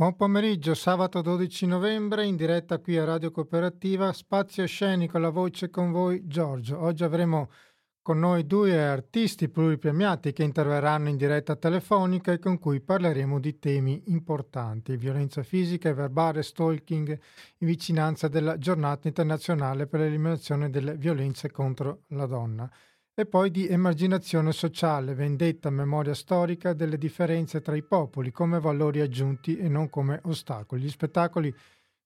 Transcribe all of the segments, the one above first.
Buon pomeriggio, sabato 12 novembre, in diretta qui a Radio Cooperativa, Spazio Scenico, la voce con voi Giorgio. Oggi avremo con noi due artisti pluripremiati che interverranno in diretta telefonica e con cui parleremo di temi importanti, violenza fisica e verbale, stalking, in vicinanza della giornata internazionale per l'eliminazione delle violenze contro la donna e poi di emarginazione sociale, vendetta, memoria storica delle differenze tra i popoli come valori aggiunti e non come ostacoli. Gli spettacoli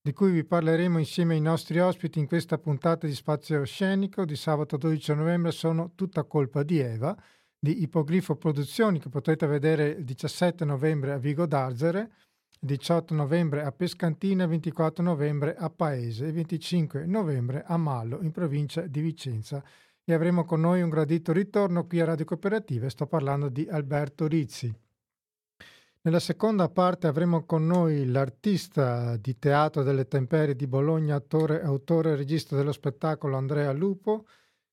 di cui vi parleremo insieme ai nostri ospiti in questa puntata di Spazio Scenico di sabato 12 novembre sono Tutta colpa di Eva, di Ipogrifo Produzioni, che potrete vedere il 17 novembre a Vigo d'Arzere, il 18 novembre a Pescantina, il 24 novembre a Paese e il 25 novembre a Mallo, in provincia di Vicenza e avremo con noi un gradito ritorno qui a Radio Cooperativa. Sto parlando di Alberto Rizzi. Nella seconda parte avremo con noi l'artista di teatro delle temperie di Bologna, attore, autore e regista dello spettacolo Andrea Lupo,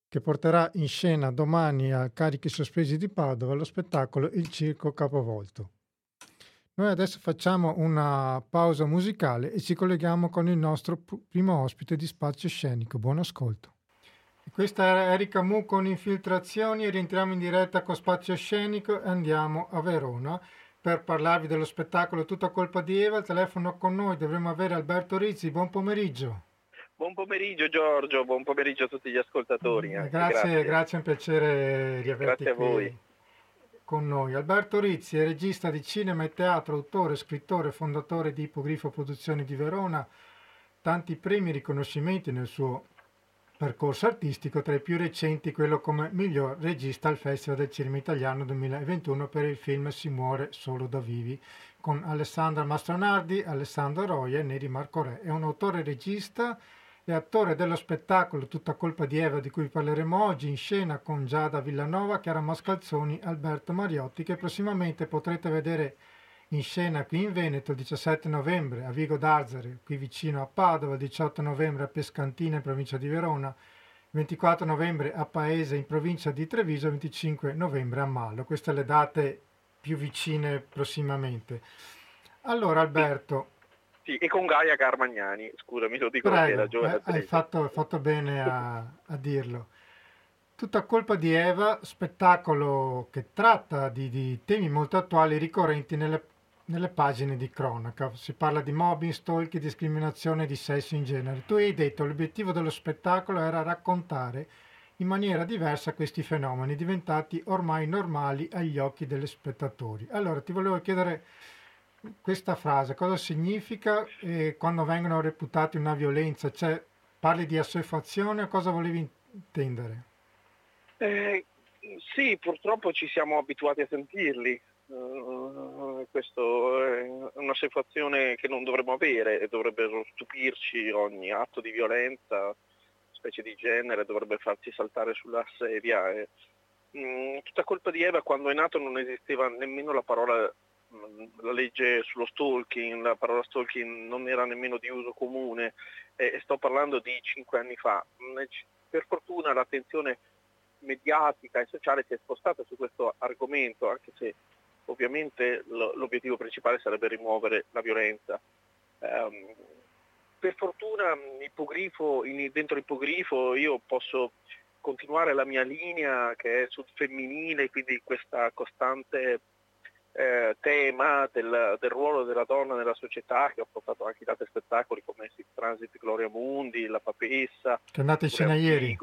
che porterà in scena domani a Carichi Sospesi di Padova lo spettacolo Il Circo Capovolto. Noi adesso facciamo una pausa musicale e ci colleghiamo con il nostro primo ospite di spazio scenico. Buon ascolto. Questa era Erika Mu con Infiltrazioni, rientriamo in diretta con Spazio Scenico e andiamo a Verona per parlarvi dello spettacolo Tutta colpa di Eva. Al telefono con noi dovremo avere Alberto Rizzi, buon pomeriggio. Buon pomeriggio Giorgio, buon pomeriggio a tutti gli ascoltatori. Grazie, grazie, grazie, è un piacere riaverti grazie a voi. con noi. Alberto Rizzi è regista di cinema e teatro, autore, scrittore, fondatore di Ipogrifo Produzioni di Verona, tanti premi e riconoscimenti nel suo percorso artistico, tra i più recenti quello come miglior regista al Festival del Cinema Italiano 2021 per il film Si muore solo da vivi, con Alessandra Mastronardi, Alessandro Roia e Neri Marco Re. È un autore regista e attore dello spettacolo Tutta colpa di Eva di cui parleremo oggi in scena con Giada Villanova, Chiara Mascalzoni, Alberto Mariotti che prossimamente potrete vedere in scena qui in Veneto il 17 novembre a Vigo d'Arzare, qui vicino a Padova, il 18 novembre a Pescantina in provincia di Verona, il 24 novembre a Paese in provincia di Treviso, il 25 novembre a Mallo. Queste le date più vicine prossimamente. Allora Alberto. Sì, e con Gaia Carmagnani, scusami, lo dico Prego, perché era eh, hai fatto, fatto, bene a, a dirlo. Tutta colpa di Eva, spettacolo che tratta di, di, temi molto attuali ricorrenti nelle nelle pagine di cronaca. Si parla di mobbing, stalking, discriminazione di sesso in genere. Tu hai detto che l'obiettivo dello spettacolo era raccontare in maniera diversa questi fenomeni, diventati ormai normali agli occhi degli spettatori. Allora ti volevo chiedere questa frase, cosa significa eh, quando vengono reputati una violenza? Cioè, parli di assuefazione o cosa volevi intendere? Eh, sì, purtroppo ci siamo abituati a sentirli, Uh, questo è una situazione che non dovremmo avere e dovrebbero stupirci ogni atto di violenza, specie di genere, dovrebbe farci saltare sulla sedia. E, mh, mm, tutta colpa di Eva quando è nato non esisteva nemmeno la parola, mm, la legge sullo stalking, la parola stalking non era nemmeno di uso comune e, e sto parlando di cinque anni fa. Mm, per fortuna l'attenzione mediatica e sociale si è spostata su questo argomento, anche se ovviamente l'obiettivo principale sarebbe rimuovere la violenza. Um, per fortuna ipogrifo, in, dentro l'ippogrifo io posso continuare la mia linea che è sul femminile, quindi questa costante eh, tema del, del, ruolo della donna nella società, che ho portato anche in altri spettacoli come Six Transit Gloria Mundi, La Papessa, che è andata in scena ieri,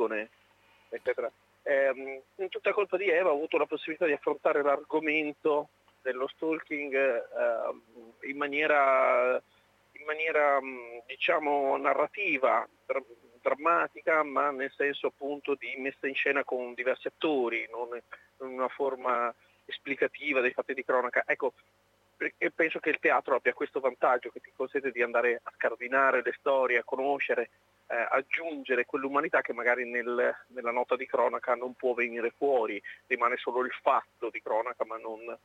eccetera. Eh, in tutta colpa di Eva ho avuto la possibilità di affrontare l'argomento dello stalking eh, in maniera, in maniera diciamo, narrativa, dra- drammatica, ma nel senso appunto di messa in scena con diversi attori, non in una forma esplicativa dei fatti di cronaca. Ecco, e penso che il teatro abbia questo vantaggio che ti consente di andare a scardinare le storie, a conoscere, eh, aggiungere quell'umanità che magari nel, nella nota di cronaca non può venire fuori, rimane solo il fatto di cronaca ma non,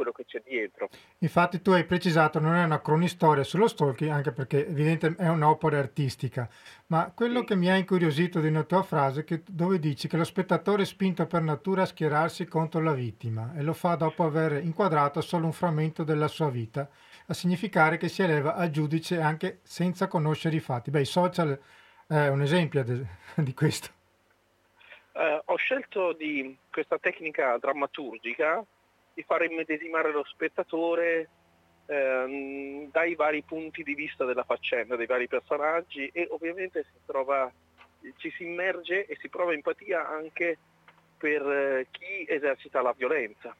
quello che c'è dietro. Infatti tu hai precisato non è una cronistoria sullo stalking, anche perché evidentemente è un'opera artistica, ma quello sì. che mi ha incuriosito di una tua frase che, dove dici che lo spettatore è spinto per natura a schierarsi contro la vittima e lo fa dopo aver inquadrato solo un frammento della sua vita. a significare che si eleva a giudice anche senza conoscere i fatti. Beh, i social è un esempio di questo. Uh, ho scelto di questa tecnica drammaturgica di fare immedesimare lo spettatore eh, dai vari punti di vista della faccenda, dei vari personaggi e ovviamente si trova, ci si immerge e si prova empatia anche per eh, chi esercita la violenza.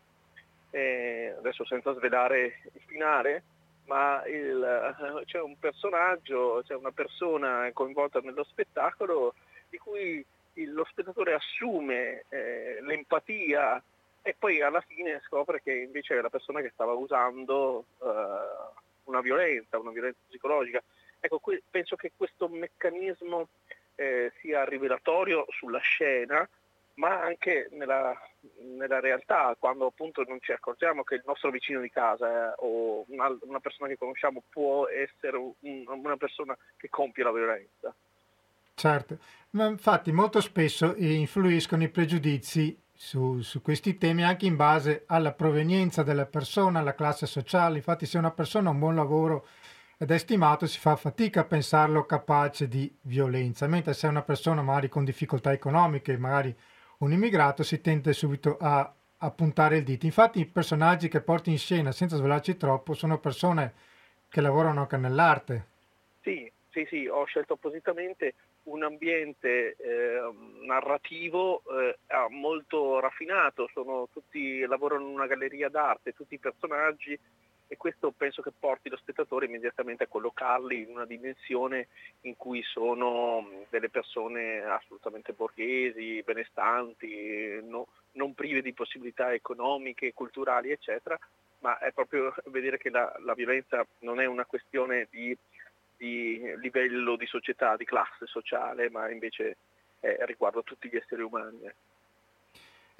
Eh, adesso senza svelare il finale, ma il, eh, c'è un personaggio, c'è una persona coinvolta nello spettacolo di cui lo spettatore assume eh, l'empatia e poi alla fine scopre che invece è la persona che stava usando uh, una violenza, una violenza psicologica. Ecco, qui, penso che questo meccanismo eh, sia rivelatorio sulla scena, ma anche nella, nella, realtà, quando appunto non ci accorgiamo che il nostro vicino di casa eh, o una, una, persona che conosciamo può essere un, una persona che compie la violenza. Certo, ma infatti molto spesso influiscono i pregiudizi su, su, questi temi anche in base alla provenienza della persona, alla classe sociale. Infatti se una persona ha un buon lavoro ed è stimato si fa fatica a pensarlo capace di violenza, mentre se è una persona magari con difficoltà economiche, magari un immigrato, si tende subito a, a puntare il dito. Infatti i personaggi che porti in scena, senza svelarci troppo, sono persone che lavorano anche nell'arte. Sì, sì, sì, ho scelto appositamente un ambiente eh, narrativo eh, molto raffinato, tutti, lavorano in una galleria d'arte, tutti i personaggi e questo penso che porti lo spettatore immediatamente a collocarli in una dimensione in cui sono delle persone assolutamente borghesi, benestanti, no, non prive di possibilità economiche, culturali, eccetera, ma è proprio vedere che la, la violenza non è una questione di di livello di società, di classe sociale, ma invece eh, riguarda tutti gli esseri umani.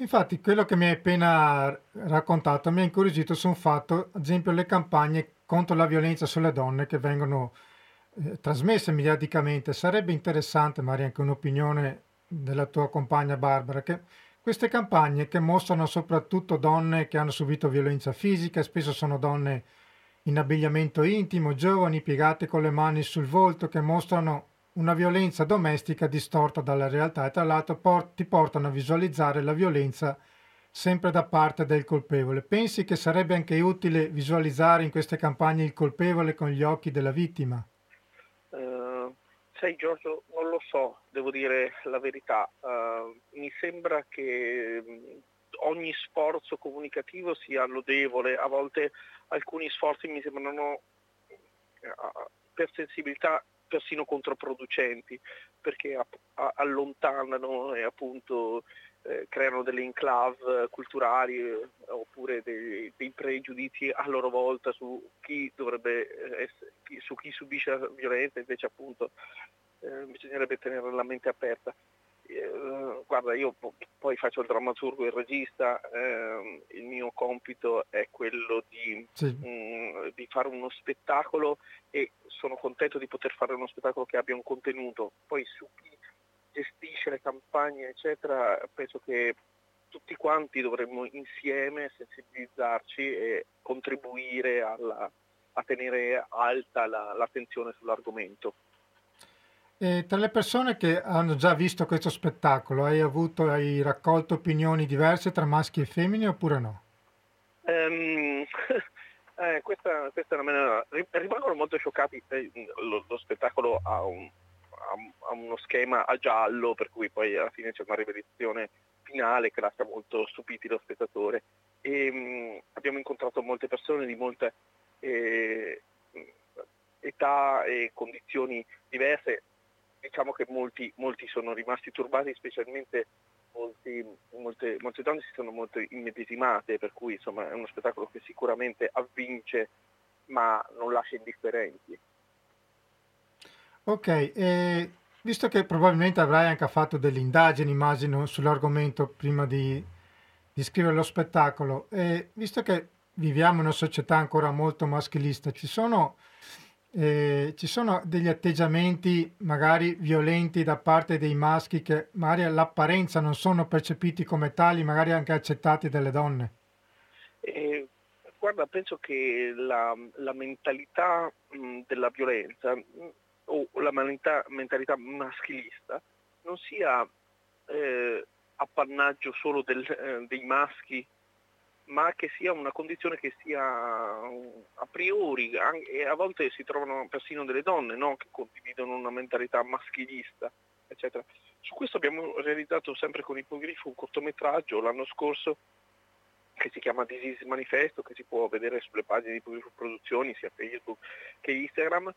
Infatti quello che mi hai appena raccontato mi ha incuriosito su un fatto, ad esempio le campagne contro la violenza sulle donne che vengono eh, trasmesse mediaticamente. Sarebbe interessante, magari anche un'opinione della tua compagna Barbara, che queste campagne che mostrano soprattutto donne che hanno subito violenza fisica, spesso sono donne in abbigliamento intimo, giovani piegate con le mani sul volto che mostrano una violenza domestica distorta dalla realtà e tra l'altro por- ti portano a visualizzare la violenza sempre da parte del colpevole. Pensi che sarebbe anche utile visualizzare in queste campagne il colpevole con gli occhi della vittima? Uh, sai Giorgio, non lo so, devo dire la verità. Uh, mi sembra che ogni sforzo comunicativo sia lodevole, a volte alcuni sforzi mi sembrano eh, per sensibilità persino controproducenti perché allontanano e appunto eh, creano delle enclave culturali eh, oppure dei, dei, pregiudizi a loro volta su chi dovrebbe eh, su chi subisce la violenza. Invece appunto eh, bisognerebbe tenere la mente aperta eh, guarda, io poi faccio il drammaturgo e il regista, eh, il mio compito è quello di, sì. mh, mm, di, fare uno spettacolo e sono contento di poter fare uno spettacolo che abbia un contenuto. Poi su chi gestisce le campagne, eccetera, penso che tutti quanti dovremmo insieme sensibilizzarci e contribuire alla, a tenere alta la, l'attenzione sull'argomento. E tra le persone che hanno già visto questo spettacolo, hai, avuto, hai raccolto opinioni diverse tra maschi e femmine oppure no? Um, eh, questa, questa, è una maniera... Rimangono molto scioccati, eh, lo, lo, spettacolo ha, un, ha, uno schema a giallo, per cui poi alla fine c'è una rivelazione finale che lascia molto stupiti lo spettatore. E, um, abbiamo incontrato molte persone di molte eh, età e condizioni diverse, diciamo che molti, molti sono rimasti turbati, specialmente molti, molte, molte, donne si sono molto immedesimate, per cui insomma è uno spettacolo che sicuramente avvince ma non lascia indifferenti. Ok, eh, visto che probabilmente avrai anche fatto delle indagini, immagino, sull'argomento prima di, di scrivere lo spettacolo, e visto che viviamo in una società ancora molto maschilista, ci sono eh, ci sono degli atteggiamenti magari violenti da parte dei maschi che magari all'apparenza non sono percepiti come tali, magari anche accettati dalle donne? Eh, guarda, penso che la, la mentalità mh, della violenza mh, o la mentalità, mentalità, maschilista non sia eh, appannaggio solo del, eh, dei maschi, ma che sia una condizione che sia a priori, e a volte si trovano persino delle donne no? che condividono una mentalità maschilista, eccetera. Su questo abbiamo realizzato sempre con Ipogrifo un cortometraggio l'anno scorso che si chiama Disease Manifesto, che si può vedere sulle pagine di Ipogrifo Produzioni, sia Facebook che Instagram,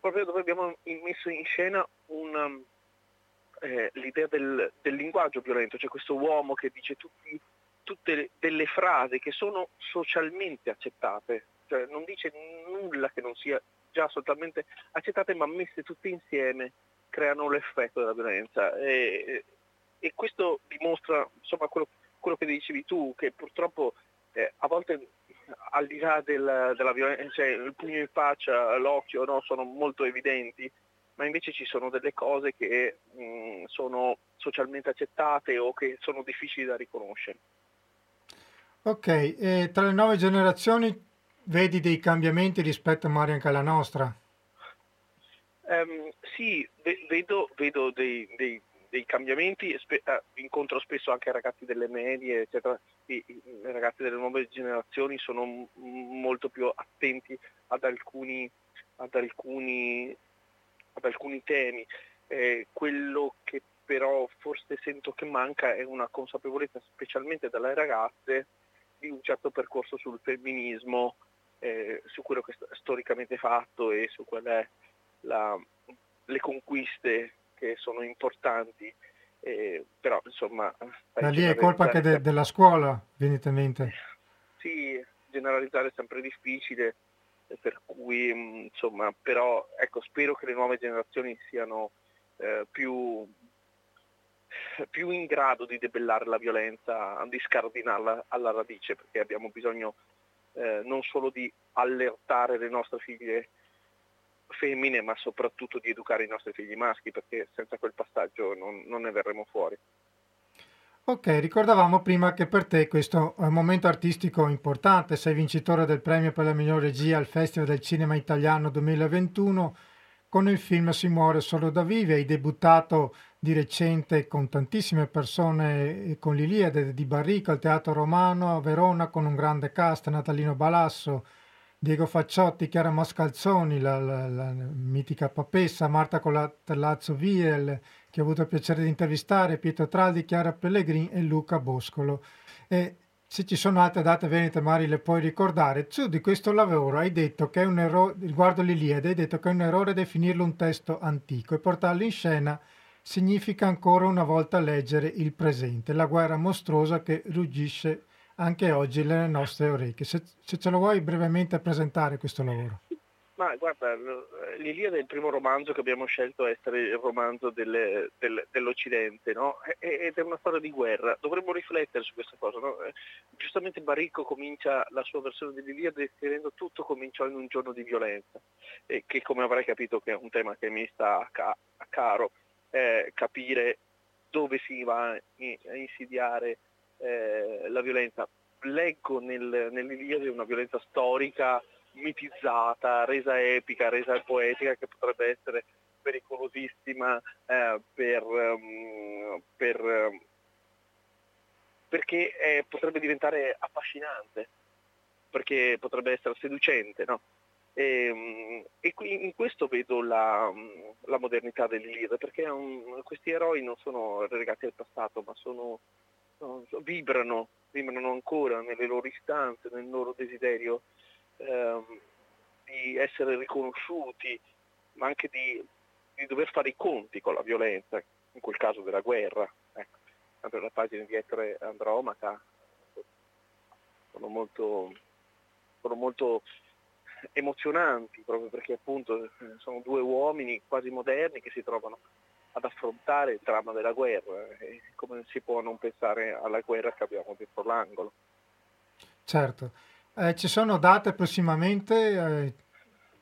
proprio dove abbiamo messo in scena una, eh, l'idea del, del, linguaggio violento, cioè questo uomo che dice tutti, tutte delle frasi che sono socialmente accettate, cioè non dice nulla che non sia già totalmente accettate ma messe tutte insieme creano l'effetto della violenza e, e questo dimostra insomma, quello, quello, che dicevi tu, che purtroppo eh, a volte al di là del, della violenza, cioè, il pugno in faccia, l'occhio no, sono molto evidenti, ma invece ci sono delle cose che mh, sono socialmente accettate o che sono difficili da riconoscere. Ok, e tra le nuove generazioni vedi dei cambiamenti rispetto magari anche alla nostra? Um, sì, vedo, vedo dei, dei, dei, cambiamenti, spe- uh, incontro spesso anche ragazzi delle medie, eccetera. I ragazzi delle nuove generazioni sono m- molto più attenti ad alcuni, ad alcuni, ad alcuni temi. Eh, quello che però forse sento che manca è una consapevolezza, specialmente dalle ragazze, di un certo percorso sul femminismo, eh, su quello che è storicamente fatto e su qual è la, le conquiste che sono importanti, eh, però insomma... Ma lì è colpa anche de- della scuola, evidentemente. Sì, generalizzare è sempre difficile, per cui insomma, però ecco, spero che le nuove generazioni siano eh, più, più in grado di debellare la violenza, di scardinarla alla radice, perché abbiamo bisogno eh, non solo di allertare le nostre figlie femmine, ma soprattutto di educare i nostri figli maschi, perché senza quel passaggio non, non ne verremo fuori. Ok, ricordavamo prima che per te questo è un momento artistico importante, sei vincitore del premio per la miglior regia al Festival del Cinema Italiano 2021, con il film Si muore solo da vive, hai debuttato di recente con tantissime persone, con l'Iliade di Barrico al Teatro Romano a Verona con un grande cast, Natalino Balasso, Diego Facciotti, Chiara Mascalzoni, la, la, la mitica papessa, Marta Colatelazzo Viel, che ho avuto il piacere di intervistare, Pietro Traldi, Chiara Pellegrin e Luca Boscolo. E se ci sono altre date venete, magari le puoi ricordare. Tu di questo lavoro hai detto che è un errore, riguardo l'Iliade, hai detto che è un errore definirlo un testo antico e portarlo in scena significa ancora una volta leggere il presente, la guerra mostruosa che ruggisce anche oggi nelle nostre orecchie. Se, se ce lo vuoi brevemente presentare questo lavoro. Ma guarda, l'Iliade è il primo romanzo che abbiamo scelto essere il romanzo delle, del, dell'Occidente, no? ed è una storia di guerra. Dovremmo riflettere su questa cosa. No? Eh, giustamente Baricco comincia la sua versione dell'Iliade scrivendo tutto cominciò in un giorno di violenza, e che come avrai capito che è un tema che mi sta a, ca- a caro, eh, capire dove si va a insidiare eh, la violenza. Leggo nel, nell'Iliade una violenza storica mitizzata, resa epica, resa poetica che potrebbe essere pericolosissima eh, per, um, per, um, perché eh, potrebbe diventare affascinante, perché potrebbe essere seducente. No? E, um, e qui, in questo vedo la, la modernità dell'Iliade, perché un, questi eroi non sono relegati al passato, ma sono vibrano, vibrano ancora nelle loro istanze, nel loro desiderio ehm, di essere riconosciuti, ma anche di, di, dover fare i conti con la violenza, in quel caso della guerra. Ecco, sempre la pagina di Ettore Andromaca sono molto, sono molto emozionanti proprio perché appunto sono due uomini quasi moderni che si trovano ad affrontare il dramma della guerra e come si può non pensare alla guerra che abbiamo dentro l'angolo. Certo. Eh, ci sono date prossimamente? Eh,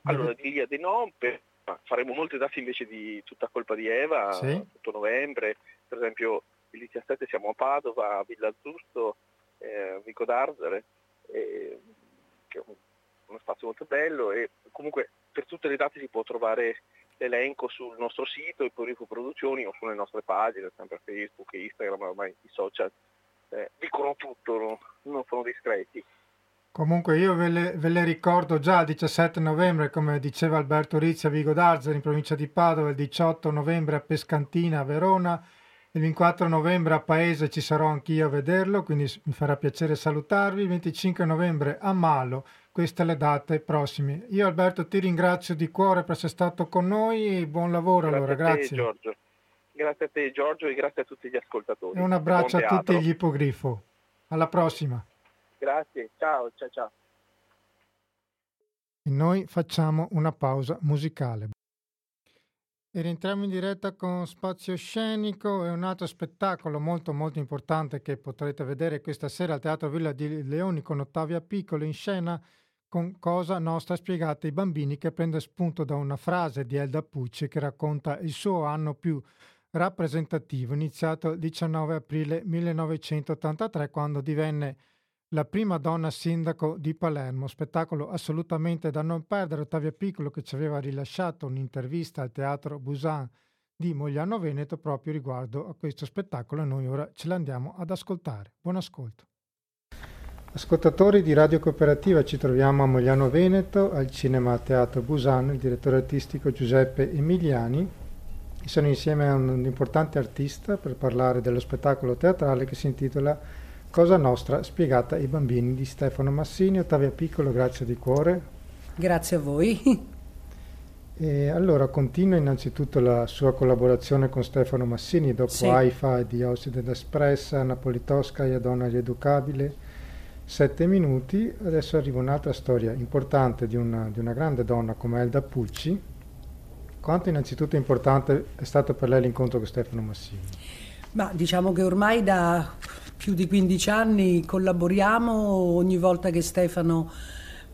allora, di Iliade no, per, faremo molte date invece di Tutta colpa di Eva, sì. tutto novembre, per esempio il 17 siamo a Padova, a Villa Azzurro, eh, Vico d'Arzere, che è un, uno spazio molto bello e comunque per tutte le date si può trovare l'elenco sul nostro sito, i Purico Produzioni o sulle nostre pagine, sempre Facebook e Instagram, ormai i social eh, dicono tutto, no? non sono discreti. Comunque io ve le, ve le, ricordo già il 17 novembre, come diceva Alberto Rizzi a Vigo d'Arzero in provincia di Padova, il 18 novembre a Pescantina a Verona, il 24 novembre a Paese ci sarò anch'io a vederlo, quindi mi farà piacere salutarvi, il 25 novembre a Malo, queste le date prossime. Io Alberto ti ringrazio di cuore per essere stato con noi buon lavoro grazie allora, grazie. Te, Giorgio. Grazie a te Giorgio e grazie a tutti gli ascoltatori. E un abbraccio a tutti gli ipogrifo. Alla prossima. Grazie, ciao, ciao, ciao. E noi facciamo una pausa musicale. E rientriamo in diretta con Spazio Scenico e un altro spettacolo molto molto importante che potrete vedere questa sera al Teatro Villa di Leoni con Ottavia Piccolo in scena con Cosa Nostra spiegata ai bambini che prende spunto da una frase di Elda Pucci che racconta il suo anno più rappresentativo iniziato il 19 aprile 1983 quando divenne la prima donna sindaco di Palermo, spettacolo assolutamente da non perdere. Ottavia Piccolo che ci aveva rilasciato un'intervista al Teatro Busan di Mogliano Veneto proprio riguardo a questo spettacolo e noi ora ce l'andiamo ad ascoltare. Buon ascolto. Ascoltatori di Radio Cooperativa, ci troviamo a Mogliano Veneto, al Cinema Teatro Busan, il direttore artistico Giuseppe Emiliani. Sono insieme a un importante artista per parlare dello spettacolo teatrale che si intitola Cosa Nostra spiegata ai bambini di Stefano Massini. Ottavia Piccolo, grazie di cuore. Grazie a voi. E allora continua innanzitutto la sua collaborazione con Stefano Massini dopo sì. AIFA di Osside d'Espressa, Napolitosca, Donna Rieducabile, Sette minuti. Adesso arriva un'altra storia importante di una, di una grande donna come Elda Pucci. Quanto innanzitutto importante è stato per lei l'incontro con Stefano Massini? Ma diciamo che ormai da più di 15 anni collaboriamo, ogni volta che Stefano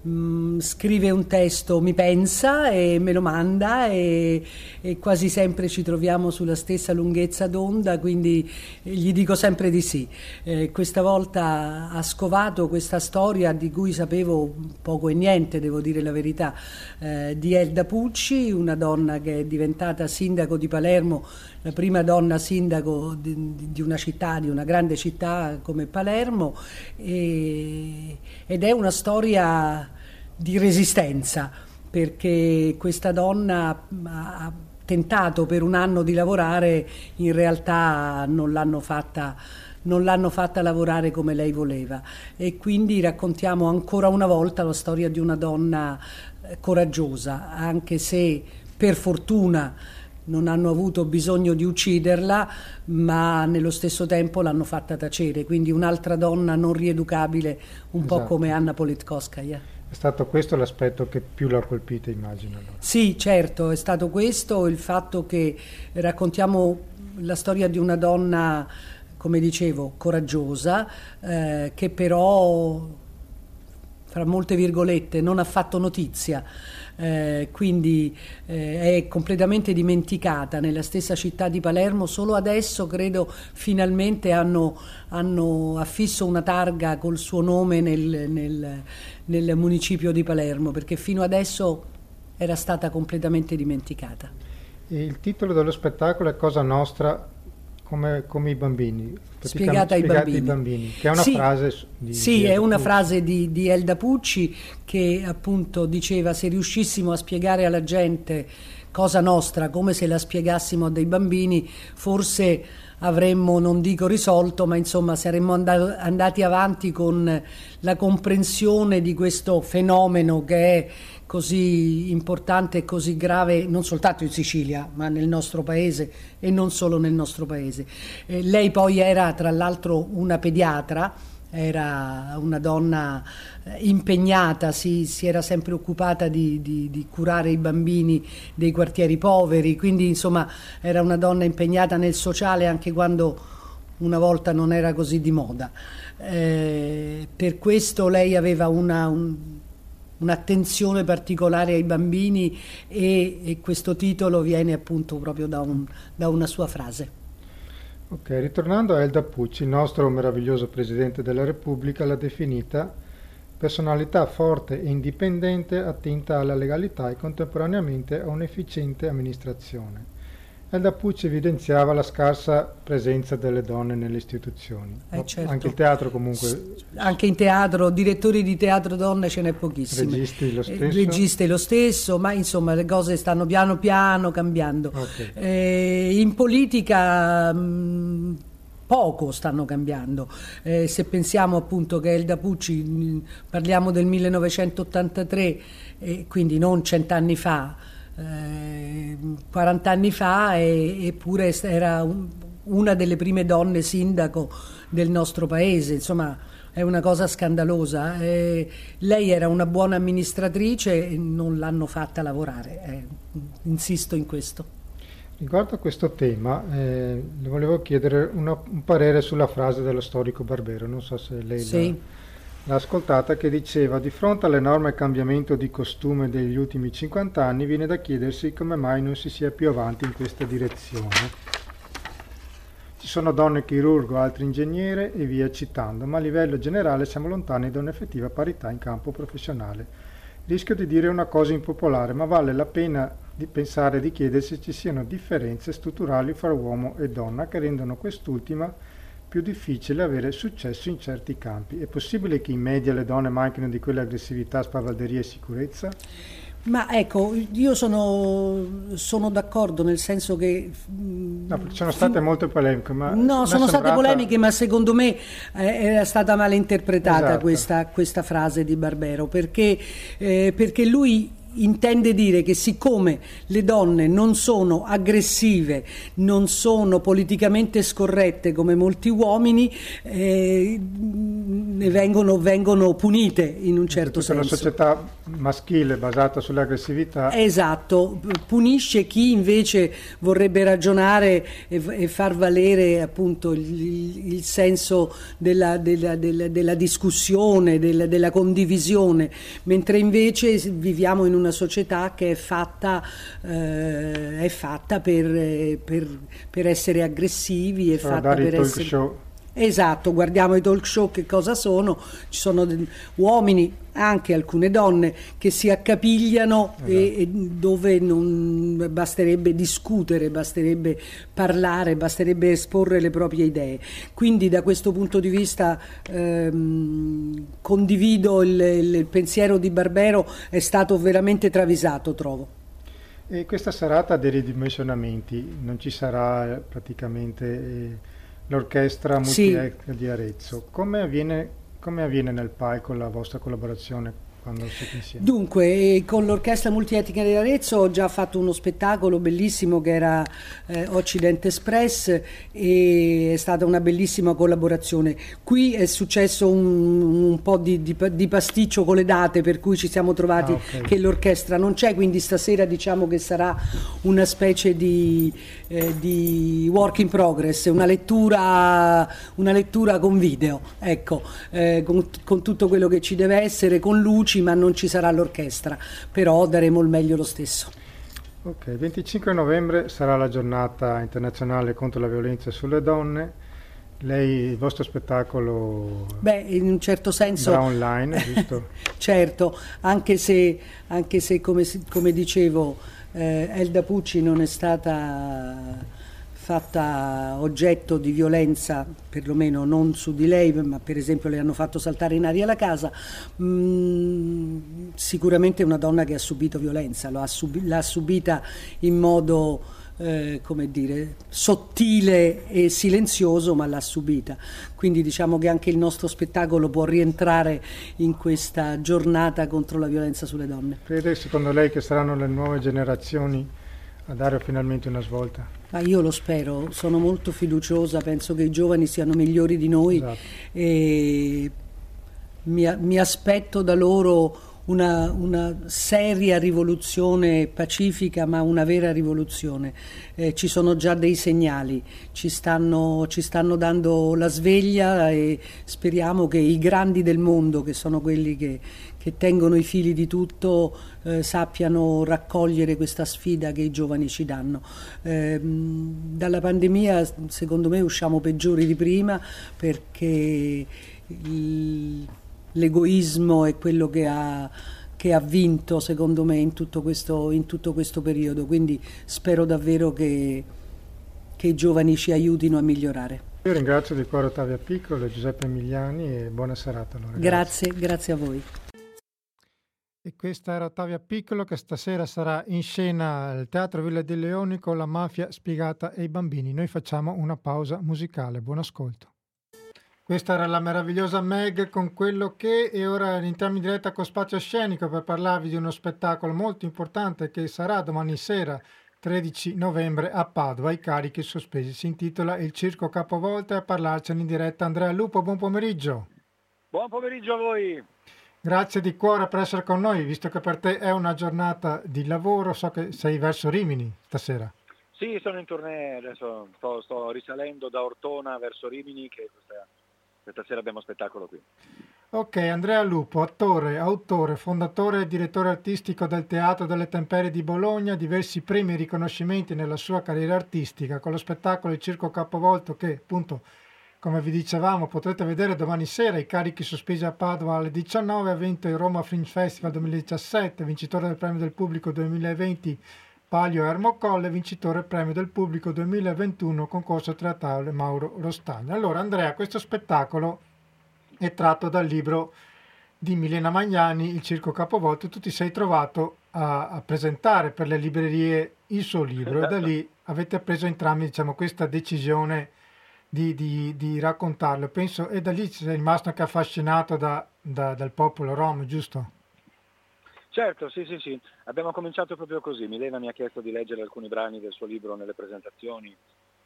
Mm, scrive un testo, mi pensa e me lo manda e, e, quasi sempre ci troviamo sulla stessa lunghezza d'onda, quindi gli dico sempre di sì. Eh, questa volta ha scovato questa storia di cui sapevo poco e niente, devo dire la verità, eh, di Elda Pucci, una donna che è diventata sindaco di Palermo, la prima donna sindaco di, di una città, di una grande città come Palermo, e, ed è una storia di resistenza, perché questa donna ha tentato per un anno di lavorare, in realtà non l'hanno fatta non l'hanno fatta lavorare come lei voleva. E quindi raccontiamo ancora una volta la storia di una donna eh, coraggiosa, anche se per fortuna non hanno avuto bisogno di ucciderla, ma nello stesso tempo l'hanno fatta tacere, quindi un'altra donna non rieducabile, un esatto. po' come Anna Politkovskaya. È stato questo l'aspetto che più l'ha colpita, immagino. Allora. Sì, certo, è stato questo il fatto che raccontiamo la storia di una donna, come dicevo, coraggiosa, eh, che però, fra molte virgolette, non ha fatto notizia. Eh, quindi eh, è completamente dimenticata nella stessa città di Palermo. Solo adesso credo finalmente hanno, hanno affisso una targa col suo nome nel, nel, nel municipio di Palermo, perché fino adesso era stata completamente dimenticata. Il titolo dello spettacolo è Cosa Nostra come, come i bambini. Spiegata ai bambini. bambini. Che è una sì, frase di, Sì, di è una frase di, di Elda Pucci che appunto diceva se riuscissimo a spiegare alla gente cosa nostra come se la spiegassimo a dei bambini, forse avremmo, non dico risolto, ma insomma saremmo andati avanti con la comprensione di questo fenomeno che è così importante e così grave non soltanto in Sicilia, ma nel nostro paese e non solo nel nostro paese. Eh, lei poi era tra l'altro una pediatra era una donna eh, impegnata, si, si era sempre occupata di, di, di, curare i bambini dei quartieri poveri, quindi insomma era una donna impegnata nel sociale anche quando una volta non era così di moda. Eh, per questo lei aveva una, un, un'attenzione particolare ai bambini e, e, questo titolo viene appunto proprio da, un, da una sua frase. Ok, ritornando a Elda Pucci, il nostro meraviglioso Presidente della Repubblica l'ha definita personalità forte e indipendente attinta alla legalità e contemporaneamente a un'efficiente amministrazione. Elda Pucci evidenziava la scarsa presenza delle donne nelle istituzioni. Eh, certo. Anche il teatro comunque. Anche in teatro, direttori di teatro donne ce n'è pochissimi. Registi lo Eh, stesso. Registi lo stesso, ma insomma le cose stanno piano piano cambiando. Ok. Eh, in politica mh, poco stanno cambiando. Eh, se pensiamo appunto che Elda Pucci, mh, parliamo del 1983, eh, quindi non cent'anni fa, eh, 40 anni fa, eppure era un- una delle prime donne sindaco del nostro paese, insomma è una cosa scandalosa. Eh, lei era una buona amministratrice e non l'hanno fatta lavorare, eh, insisto in questo. Riguardo a questo tema, eh, le volevo chiedere una- un parere sulla frase dello storico Barbero, non so se lei Sì. l'ha, l'ha ascoltata, che diceva di fronte all'enorme cambiamento di costume degli ultimi 50 anni viene da chiedersi come mai non si sia più avanti in questa direzione. Ci sono donne chirurgo, altri ingegnere e via citando, ma a livello generale siamo lontani da un'effettiva parità in campo professionale. Rischio di dire una cosa impopolare, ma vale la pena di pensare e di chiedersi se ci siano differenze strutturali fra uomo e donna che rendono quest'ultima più difficile avere successo in certi campi. È possibile che in media le donne manchino di quell'aggressività, spavalderia e sicurezza? Ma ecco, io sono, sono d'accordo nel senso che... No, ci sono state molte polemiche, ma... No, sono state sembrata- polemiche, ma secondo me eh, era stata male interpretata Esatto. questa, questa frase di Barbero, perché, eh, perché lui intende dire che siccome le donne non sono aggressive, non sono politicamente scorrette come molti uomini, eh, ne vengono, vengono punite in un certo Tutta la senso. società maschile basata sull'aggressività Esatto, punisce chi invece vorrebbe ragionare e, e far valere appunto il, il senso della, della- della- della discussione, della, della condivisione, mentre invece viviamo in una società che è fatta, eh, è fatta per, eh, per- per essere aggressivi, è fatta per essere... show. Esatto, guardiamo i talk show che cosa sono, ci sono uomini, anche alcune donne, che si accapigliano e, e dove non basterebbe discutere, basterebbe parlare, basterebbe esporre le proprie idee. Quindi da questo punto di vista ehm, condivido il, il pensiero di Barbero, è stato veramente travisato, trovo. E questa serata ha dei ridimensionamenti, non ci sarà praticamente eh, l'orchestra Sì. multietnica di Arezzo. Come avviene, come avviene nel palco la vostra collaborazione quando siete insieme? Dunque, eh, con l'Orchestra Multietnica di Arezzo ho già fatto uno spettacolo bellissimo che era eh, Occident Express e è stata una bellissima collaborazione. Qui è successo un, un po' di, di di pasticcio con le date per cui ci siamo trovati Ah, ok. che l'orchestra non c'è, quindi stasera diciamo che sarà una specie di, eh, di work in progress, una lettura, una lettura con video, ecco, eh, con, con tutto quello che ci deve essere, con luci, ma non ci sarà l'orchestra, però daremo il meglio lo stesso. Ok, il 25 novembre sarà la giornata internazionale contro la violenza sulle donne. Lei, il vostro spettacolo Beh, in un certo senso... andrà online, giusto? Certo, anche se, anche se come, come dicevo, eh, Elda Pucci non è stata fatta oggetto di violenza, perlomeno non su di lei, ma per esempio le hanno fatto saltare in aria la casa, mm, sicuramente è una donna che ha subito violenza, lo ha subi- l'ha subita in modo eh, come dire, sottile e silenzioso, ma l'ha subita. Quindi diciamo che anche il nostro spettacolo può rientrare in questa giornata contro la violenza sulle donne. Crede secondo lei che saranno le nuove generazioni a dare finalmente una svolta? Ma io lo spero, sono molto fiduciosa, penso che i giovani siano migliori di noi Esatto. e mi, mi aspetto da loro una, una seria rivoluzione pacifica, ma una vera rivoluzione. Eh, ci sono già dei segnali, ci stanno, ci stanno dando la sveglia e speriamo che i grandi del mondo, che sono quelli che, che tengono i fili di tutto, eh, sappiano raccogliere questa sfida che i giovani ci danno. Ehm, dalla pandemia, secondo me, usciamo peggiori di prima perché il- l'egoismo è quello che ha, che ha vinto secondo me in tutto, questo, in tutto questo periodo, quindi spero davvero che, che i giovani ci aiutino a migliorare. Io ringrazio di cuore Ottavia Piccolo e Giuseppe Emiliani e buona serata. Allora, grazie, grazie a voi. E questa era Ottavia Piccolo che stasera sarà in scena al Teatro Villa dei Leoni con la mafia spiegata ai bambini. Noi facciamo una pausa musicale. Buon ascolto. Questa era la meravigliosa Meg con quello che e ora entriamo in diretta con Spazio Scenico per parlarvi di uno spettacolo molto importante che sarà domani sera 13 novembre a Padova, i carichi sospesi. Si intitola Il Circo Capovolta e a parlarcene in diretta Andrea Lupo. Buon pomeriggio. Buon pomeriggio a voi. Grazie di cuore per essere con noi, visto che per te è una giornata di lavoro, so che sei verso Rimini stasera. Sì, sono in tournée, adesso sto, sto risalendo da Ortona verso Rimini, che questa, questa sera abbiamo spettacolo qui. Ok, Andrea Lupo, attore, autore, fondatore e direttore artistico del Teatro delle Temperie di Bologna, diversi premi e riconoscimenti nella sua carriera artistica con lo spettacolo Il Circo Capovolto che appunto come vi dicevamo, potrete vedere domani sera i carichi sospesi a Padova alle 19, ha vinto il Roma Fringe Festival 2017, vincitore del premio del pubblico 2020 Palio Ermocolle, vincitore del premio del pubblico 2021 concorso teatrale Mauro Rostagno. Allora Andrea, questo spettacolo è tratto dal libro di Milena Magnani, Il Circo Capovolto, tu ti sei trovato a, a presentare per le librerie il suo libro e da lì avete preso entrambi diciamo, questa decisione di, di, di raccontarlo. Penso, e da lì sei rimasto anche affascinato da, da, dal popolo rom, giusto? Certo, sì, sì, sì. Abbiamo cominciato proprio così. Milena mi ha chiesto di leggere alcuni brani del suo libro nelle presentazioni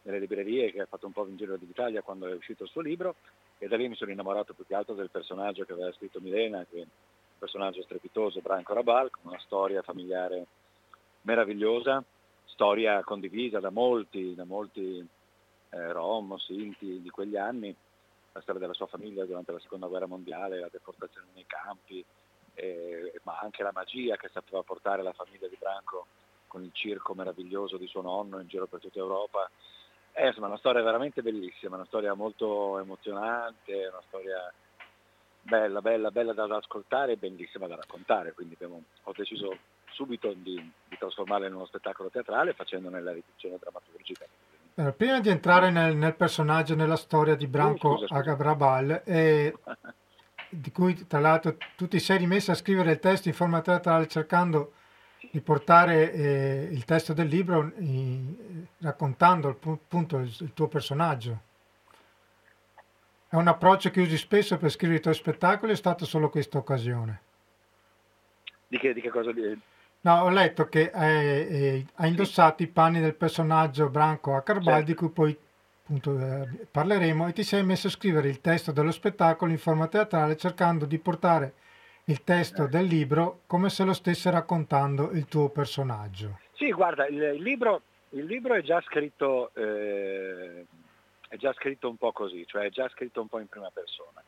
nelle librerie, che ha fatto un po' in giro d'Italia quando è uscito il suo libro, e da lì mi sono innamorato più che altro del personaggio che aveva scritto Milena, che è un personaggio strepitoso, Branco Rabal, con una storia familiare meravigliosa, storia condivisa da molti, da molti eh, Rom, Sinti di quegli anni, la storia della sua famiglia durante la seconda guerra mondiale, la deportazione nei campi, eh, ma anche la magia che sapeva portare la famiglia di Branco con il circo meraviglioso di suo nonno in giro per tutta Europa. È insomma, una storia veramente bellissima, una storia molto emozionante, una storia bella, bella, bella da ascoltare e bellissima da raccontare, quindi abbiamo, ho deciso subito di, di trasformarla in uno spettacolo teatrale facendone la riduzione drammaturgica. Eh, prima di entrare nel, nel, personaggio, nella storia di Branco oh, Agabrabal, eh, di cui tra l'altro tu ti sei rimesso a scrivere il testo in forma teatrale cercando di portare eh, il testo del libro in, raccontando appunto il, il, tuo personaggio. È un approccio che usi spesso per scrivere i tuoi spettacoli o è stata solo questa occasione? Di che, di che cosa? No, ho letto che eh, eh, ha indossato i panni del personaggio Branco a certo. di cui poi appunto, eh, parleremo, e ti sei messo a scrivere il testo dello spettacolo in forma teatrale cercando di portare il testo del libro come se lo stesse raccontando il tuo personaggio. Sì, guarda, il, il, libro, il libro, è già scritto, eh, è già scritto un po' così, cioè è già scritto un po' in prima persona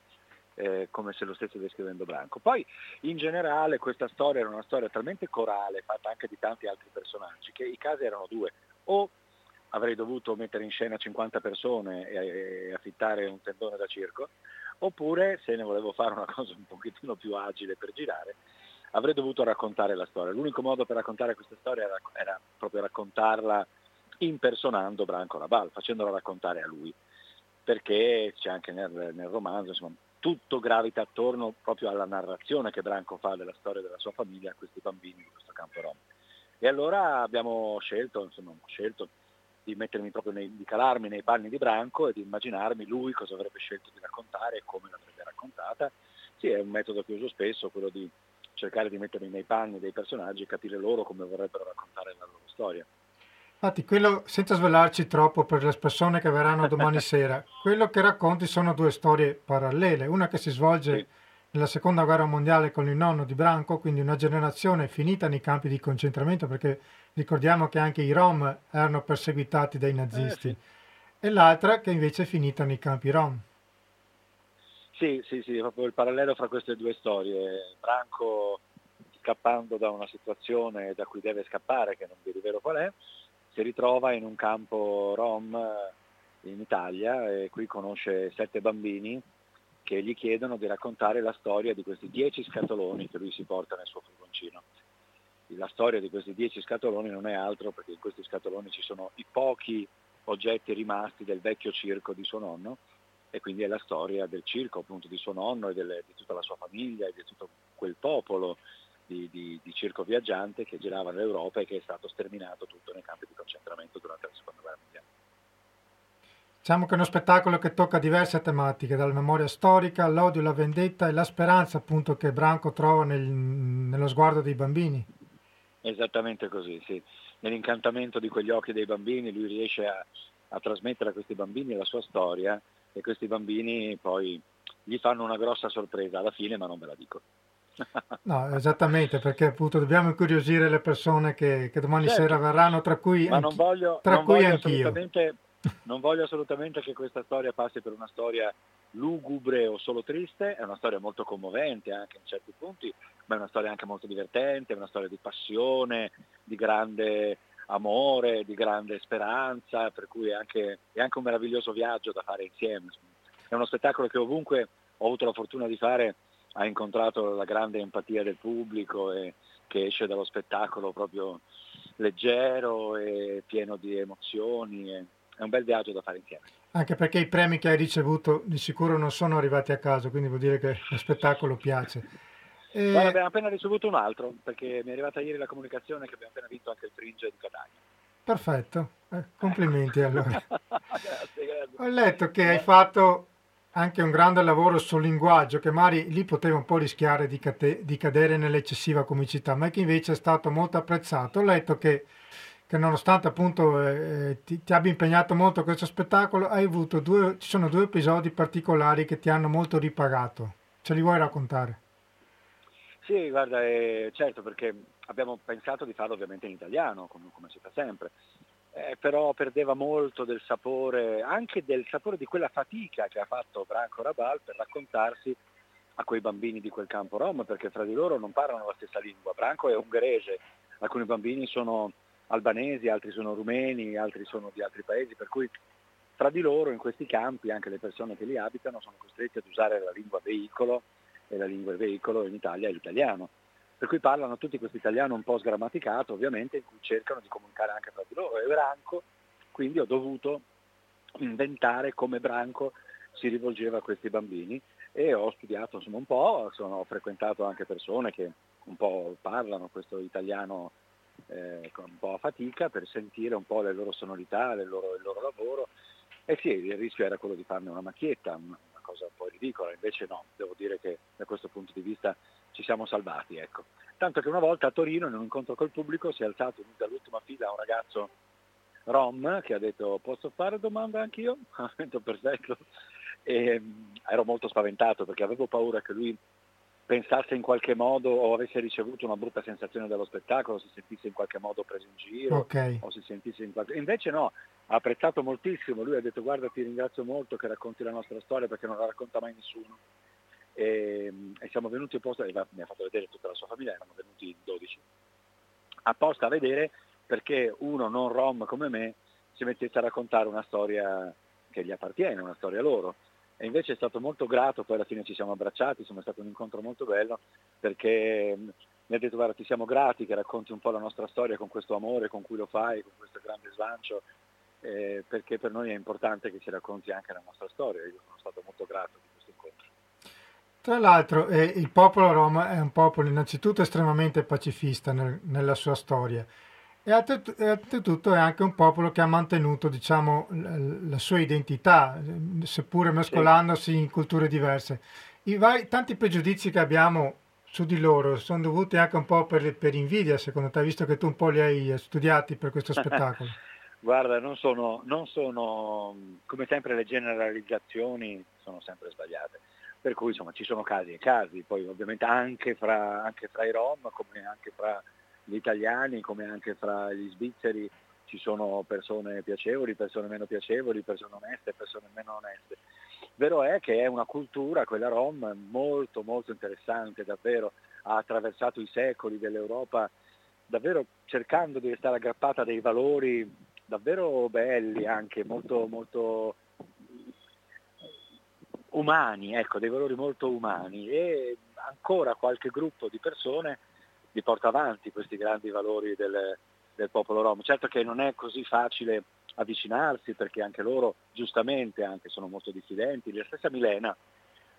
eh, come se lo stesse descrivendo Branco. Poi in generale questa storia era una storia talmente corale, fatta anche di tanti altri personaggi, che i casi erano due. O avrei dovuto mettere in scena 50 persone e, e affittare un tendone da circo, oppure se ne volevo fare una cosa un pochettino più agile per girare, avrei dovuto raccontare la storia. L'unico modo per raccontare questa storia era, era proprio raccontarla impersonando Branco Rabal, facendola raccontare a lui, perché c'è anche nel, nel romanzo, insomma, tutto gravita attorno proprio alla narrazione che Branco fa della storia della sua famiglia a questi bambini di questo campo rom. E allora abbiamo scelto, insomma, scelto di mettermi proprio nei, di calarmi nei panni di Branco e di immaginarmi lui cosa avrebbe scelto di raccontare e come l'avrebbe raccontata. Sì, è un metodo che uso spesso, quello di cercare di mettermi nei panni dei personaggi e capire loro come vorrebbero raccontare la loro storia. Infatti, quello, senza svelarci troppo per le persone che verranno domani sera, quello che racconti sono due storie parallele, una che si svolge sì. nella seconda guerra mondiale con il nonno di Branco, quindi una generazione finita nei campi di concentramento, perché ricordiamo che anche i Rom erano perseguitati dai nazisti, eh, sì. e l'altra che invece è finita nei campi Rom. Sì, sì, sì, proprio il parallelo fra queste due storie. Branco scappando da una situazione da cui deve scappare, che non vi rivelo qual è, si ritrova in un campo rom in Italia e qui conosce sette bambini che gli chiedono di raccontare la storia di questi dieci scatoloni che lui si porta nel suo furgoncino. La storia di questi dieci scatoloni non è altro perché in questi scatoloni ci sono i pochi oggetti rimasti del vecchio circo di suo nonno e quindi è la storia del circo appunto di suo nonno e delle, di tutta la sua famiglia e di tutto quel popolo di, di, di circo viaggiante che girava nell'Europa e che è stato sterminato tutto nei campi di concentramento durante la seconda guerra mondiale. Diciamo che è uno spettacolo che tocca diverse tematiche, dalla memoria storica, all'odio, la vendetta e la speranza appunto che Branco trova nel, nello sguardo dei bambini. Esattamente così, sì. Nell'incantamento di quegli occhi dei bambini lui riesce a, a trasmettere a questi bambini la sua storia e questi bambini poi gli fanno una grossa sorpresa alla fine, ma non ve la dico. No, esattamente, perché appunto dobbiamo incuriosire le persone che, che domani certo, sera verranno, tra cui, ma non voglio, tra non cui voglio anch'io. Non voglio assolutamente che questa storia passi per una storia lugubre o solo triste, è una storia molto commovente anche in certi punti, ma è una storia anche molto divertente, è una storia di passione, di grande amore, di grande speranza, per cui è anche, è anche un meraviglioso viaggio da fare insieme. È uno spettacolo che ovunque ho avuto la fortuna di fare ha incontrato la grande empatia del pubblico e che esce dallo spettacolo proprio leggero e pieno di emozioni. È un bel viaggio da fare insieme. Anche perché i premi che hai ricevuto di sicuro non sono arrivati a caso, quindi vuol dire che lo spettacolo piace. E... Guarda, abbiamo appena ricevuto un altro, perché mi è arrivata ieri la comunicazione che abbiamo appena vinto anche il Fringe di Catania. Perfetto, eh, complimenti allora. grazie, grazie. Ho letto che hai fatto anche un grande lavoro sul linguaggio che magari lì poteva un po' rischiare di, cate- di cadere nell'eccessiva comicità, ma che invece è stato molto apprezzato. Ho letto che, che nonostante appunto eh, ti, ti, abbia impegnato molto questo spettacolo, hai avuto due, ci sono due episodi particolari che ti hanno molto ripagato. Ce li vuoi raccontare? Sì, guarda, eh, certo perché abbiamo pensato di farlo ovviamente in italiano, come, come si fa sempre, eh, però perdeva molto del sapore, anche del sapore di quella fatica che ha fatto Branco Rabal per raccontarsi a quei bambini di quel campo rom, perché fra di loro non parlano la stessa lingua. Branco è ungherese, alcuni bambini sono albanesi, altri sono rumeni, altri sono di altri paesi, per cui fra di loro in questi campi anche le persone che li abitano sono costrette ad usare la lingua veicolo e la lingua veicolo in Italia è l'italiano per cui parlano tutti questo italiano un po' sgrammaticato ovviamente, in cui cercano di comunicare anche tra di loro. E Branco, quindi ho dovuto inventare come Branco si rivolgeva a questi bambini e ho studiato insomma, un po', sono, ho frequentato anche persone che un po' parlano questo italiano eh, un po' a fatica per sentire un po' le loro sonorità, le loro, il loro lavoro. E sì, il rischio era quello di farne una macchietta, una cosa un po' ridicola, invece no, devo dire che da questo punto di vista ci siamo salvati. Ecco. Tanto che una volta a Torino in un incontro col pubblico si è alzato dall'ultima fila un ragazzo rom che ha detto posso fare domanda anch'io? Ha detto perfetto. E, mm, ero molto spaventato perché avevo paura che lui pensasse in qualche modo o avesse ricevuto una brutta sensazione dallo spettacolo, si sentisse in qualche modo preso in giro okay. o si sentisse in qualche... Invece no, ha apprezzato moltissimo, lui ha detto guarda ti ringrazio molto che racconti la nostra storia perché non la racconta mai nessuno e, e siamo venuti apposta, mi ha fatto vedere tutta la sua famiglia, erano venuti in 12, apposta a vedere perché uno non rom come me si mettesse a raccontare una storia che gli appartiene, una storia loro. E invece è stato molto grato, poi alla fine ci siamo abbracciati, insomma è stato un incontro molto bello perché mi ha detto guarda ti siamo grati che racconti un po' la nostra storia con questo amore con cui lo fai, con questo grande slancio, eh, perché per noi è importante che si racconti anche la nostra storia. Io sono stato molto grato di questo incontro. Tra l'altro eh, il popolo Roma è un popolo innanzitutto estremamente pacifista nel, nella sua storia e oltretutto è anche un popolo che ha mantenuto diciamo, la, sua identità, seppure mescolandosi in culture diverse. I vari, tanti pregiudizi che abbiamo su di loro sono dovuti anche un po' per, per invidia, secondo te, visto che tu un po' li hai studiati per questo spettacolo. Guarda, non sono, non sono, come sempre le generalizzazioni sono sempre sbagliate per cui insomma ci sono casi e casi, poi ovviamente anche fra, anche fra i Rom, come anche fra gli italiani, come anche fra gli svizzeri ci sono persone piacevoli, persone meno piacevoli, persone oneste, persone meno oneste. Vero è che è una cultura, quella rom, molto molto interessante, davvero ha attraversato i secoli dell'Europa, davvero cercando di restare aggrappata a dei valori davvero belli, anche molto, molto umani, ecco, dei valori molto umani e ancora qualche gruppo di persone li porta avanti questi grandi valori del, del popolo rom. Certo che non è così facile avvicinarsi perché anche loro giustamente anche sono molto diffidenti. La stessa Milena,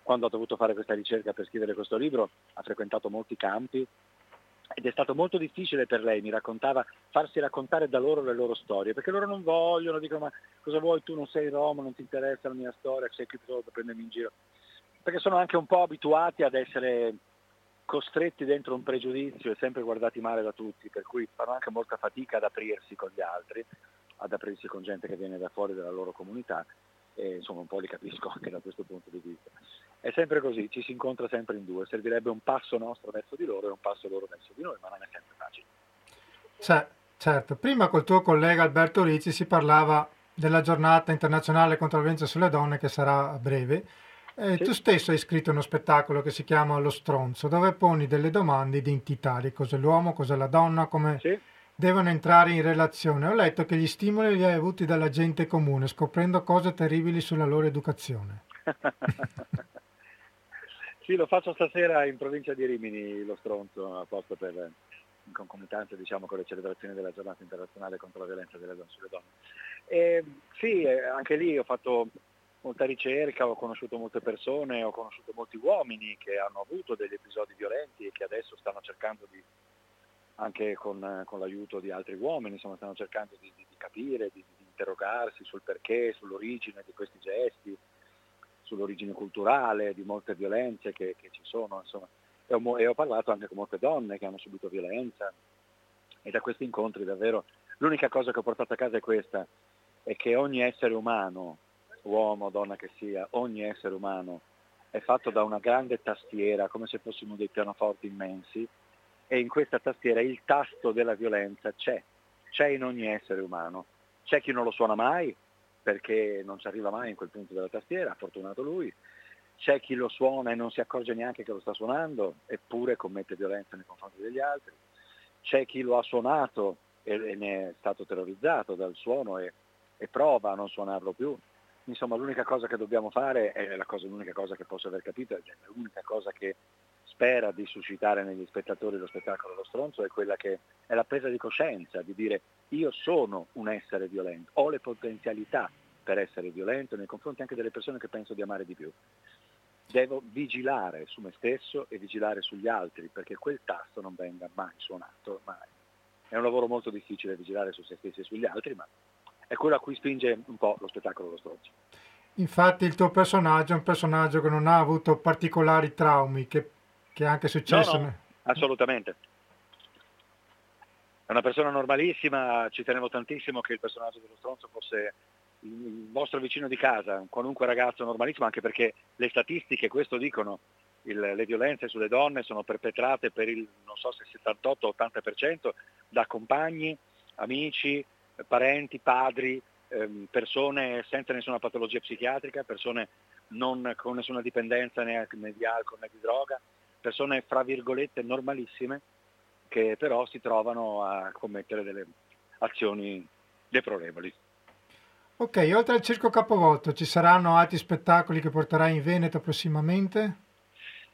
quando ha dovuto fare questa ricerca per scrivere questo libro, ha frequentato molti campi ed è stato molto difficile per lei, mi raccontava, farsi raccontare da loro le loro storie, perché loro non vogliono, dicono ma cosa vuoi, tu non sei Roma, non ti interessa la mia storia, sei qui solo per prendermi in giro, perché sono anche un po' abituati ad essere costretti dentro un pregiudizio e sempre guardati male da tutti, per cui fanno anche molta fatica ad aprirsi con gli altri, ad aprirsi con gente che viene da fuori dalla loro comunità e insomma un po' li capisco anche da questo punto di vista. È sempre così, ci si incontra sempre in due, servirebbe un passo nostro verso di loro e un passo loro verso di noi, ma non è sempre facile. Cioè, certo, prima col tuo collega Alberto Ricci si parlava della giornata internazionale contro la violenza sulle donne che sarà a breve. Eh, sì. Tu stesso hai scritto uno spettacolo che si chiama Lo stronzo, dove poni delle domande identitarie, cos'è l'uomo, cos'è la donna, come sì. devono entrare in relazione. Ho letto che gli stimoli li hai avuti dalla gente comune, scoprendo cose terribili sulla loro educazione. sì, lo faccio stasera in provincia di Rimini, lo stronzo, apposta per in concomitanza diciamo, con le celebrazioni della giornata internazionale contro la violenza delle donne sulle donne. E, sì, eh, anche lì ho fatto molta ricerca, ho conosciuto molte persone, ho conosciuto molti uomini che hanno avuto degli episodi violenti e che adesso stanno cercando di, anche con, con l'aiuto di altri uomini, insomma, stanno cercando di, di, di capire, di, interrogarsi sul perché, sull'origine di questi gesti, sull'origine culturale di molte violenze che, che ci sono. Insomma. E, ho, e ho parlato anche con molte donne che hanno subito violenza e da questi incontri davvero l'unica cosa che ho portato a casa è questa, è che ogni essere umano uomo, donna che sia, ogni essere umano è fatto da una grande tastiera, come se fossimo dei pianoforti immensi, e in questa tastiera il tasto della violenza c'è, c'è in ogni essere umano. C'è chi non lo suona mai, perché non ci arriva mai in quel punto della tastiera, fortunato lui. C'è chi lo suona e non si accorge neanche che lo sta suonando, eppure commette violenza nei confronti degli altri. C'è chi lo ha suonato e, ne è stato terrorizzato dal suono e, e prova a non suonarlo più insomma l'unica cosa che dobbiamo fare è cosa, l'unica cosa che posso aver capito, è l'unica cosa che spera di suscitare negli spettatori lo spettacolo Lo Stronzo è quella che è la presa di coscienza, di dire io sono un essere violento, ho le potenzialità per essere violento nei confronti anche delle persone che penso di amare di più. Devo vigilare su me stesso e vigilare sugli altri perché quel tasto non venga mai suonato, mai. È un lavoro molto difficile vigilare su se stessi e sugli altri, ma è quello a cui spinge un po' lo spettacolo lo stronzo. Infatti il tuo personaggio è un personaggio che non ha avuto particolari traumi, che, che è anche successo... No, no, assolutamente. È una persona normalissima, ci tenevo tantissimo che il personaggio dello stronzo fosse il vostro vicino di casa, qualunque ragazzo normalissimo, anche perché le statistiche questo dicono, il, le violenze sulle donne sono perpetrate per il, non so se 78-80% da compagni, amici, parenti, padri, ehm, persone senza nessuna patologia psichiatrica, persone non con nessuna dipendenza né, né di alcol né di droga, persone fra virgolette normalissime che però si trovano a commettere delle azioni deplorevoli. Ok, oltre al Circo Capovolto ci saranno altri spettacoli che porterai in Veneto prossimamente?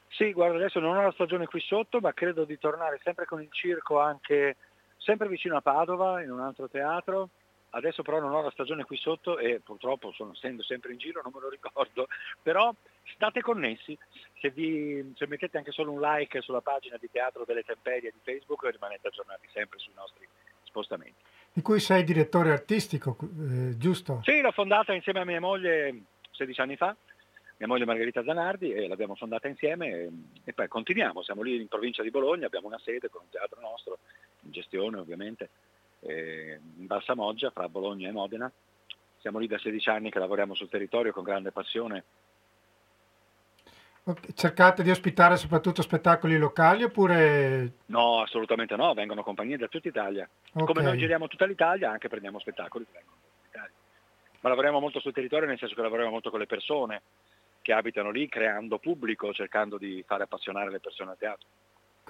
Sì, guarda, adesso non ho la stagione qui sotto, ma credo di tornare sempre con il circo anche sempre vicino a Padova, in un altro teatro. Adesso però non ho la stagione qui sotto e purtroppo sono essendo sempre in giro, non me lo ricordo, però state connessi, se, vi, se mettete anche solo un like sulla pagina di Teatro delle Temperie di Facebook rimanete aggiornati sempre sui nostri spostamenti. Di cui sei direttore artistico, eh, giusto? Sì, l'ho fondata insieme a mia moglie 16 anni fa, mia moglie Margherita Zanardi e l'abbiamo fondata insieme e, e, poi continuiamo, siamo lì in provincia di Bologna, abbiamo una sede con un teatro nostro, in gestione ovviamente, eh, in Balsamoggia fra Bologna e Modena. Siamo lì da 16 anni che lavoriamo sul territorio con grande passione. Cercate di ospitare soprattutto spettacoli locali oppure... No, assolutamente no, vengono compagnie da tutta Italia. Okay. Come noi giriamo tutta l'Italia, anche prendiamo spettacoli che vengono dall'Italia. Ma lavoriamo molto sul territorio nel senso che lavoriamo molto con le persone, che abitano lì creando pubblico, cercando di fare appassionare le persone al teatro.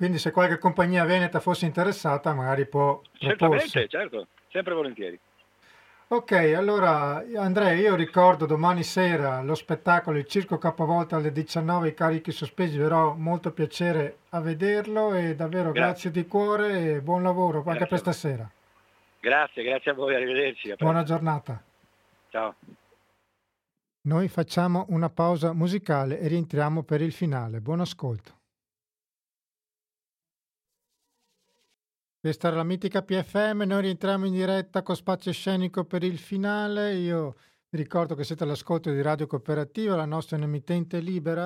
Quindi se qualche compagnia veneta fosse interessata magari può Certamente, certo, sempre volentieri. Ok, allora Andrea, io ricordo domani sera lo spettacolo Il Circo Capovolta alle 19, i carichi sospesi, verrò molto piacere a vederlo e davvero grazie, grazie di cuore e buon lavoro grazie. anche per stasera. Grazie, grazie a voi, arrivederci. Buona giornata. Ciao. Noi facciamo una pausa musicale e rientriamo per il finale. Buon ascolto. Questa era la mitica PFM, noi rientriamo in diretta con spazio scenico per il finale. Io vi ricordo che siete all'ascolto di Radio Cooperativa, la nostra emittente libera.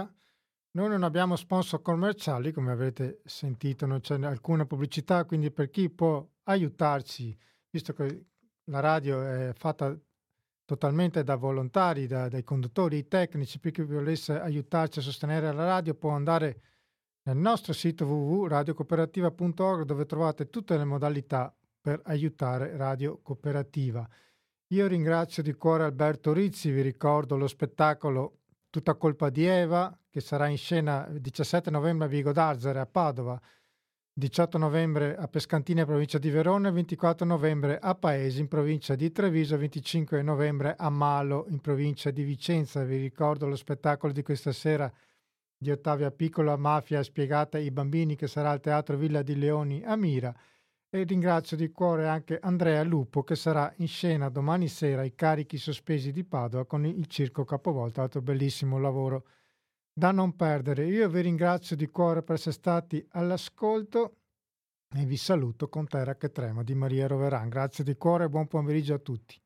Noi non abbiamo sponsor commerciali, come avrete sentito, non c'è alcuna pubblicità, quindi per chi può aiutarci, visto che la radio è fatta totalmente da volontari, da, dai conduttori, i tecnici, per chi volesse aiutarci a sostenere la radio può andare nel nostro sito www.radiocooperativa.org dove trovate tutte le modalità per aiutare Radio Cooperativa. Io ringrazio di cuore Alberto Rizzi, vi ricordo lo spettacolo Tutta colpa di Eva che sarà in scena il 17 novembre a Vigo d'Arzare a Padova, 18 novembre a Pescantina provincia di Verona, 24 novembre a Paesi in provincia di Treviso, 25 novembre a Malo in provincia di Vicenza. Vi ricordo lo spettacolo di questa sera di Ottavia Piccola, Mafia spiegata ai bambini che sarà al Teatro Villa di Leoni a Mira e ringrazio di cuore anche Andrea Lupo che sarà in scena domani sera ai carichi sospesi di Padova con il Circo Capovolta, altro bellissimo lavoro da non perdere. Io vi ringrazio di cuore per essere stati all'ascolto e vi saluto con Terra che trema di Maria Roveran. Grazie di cuore e buon pomeriggio a tutti.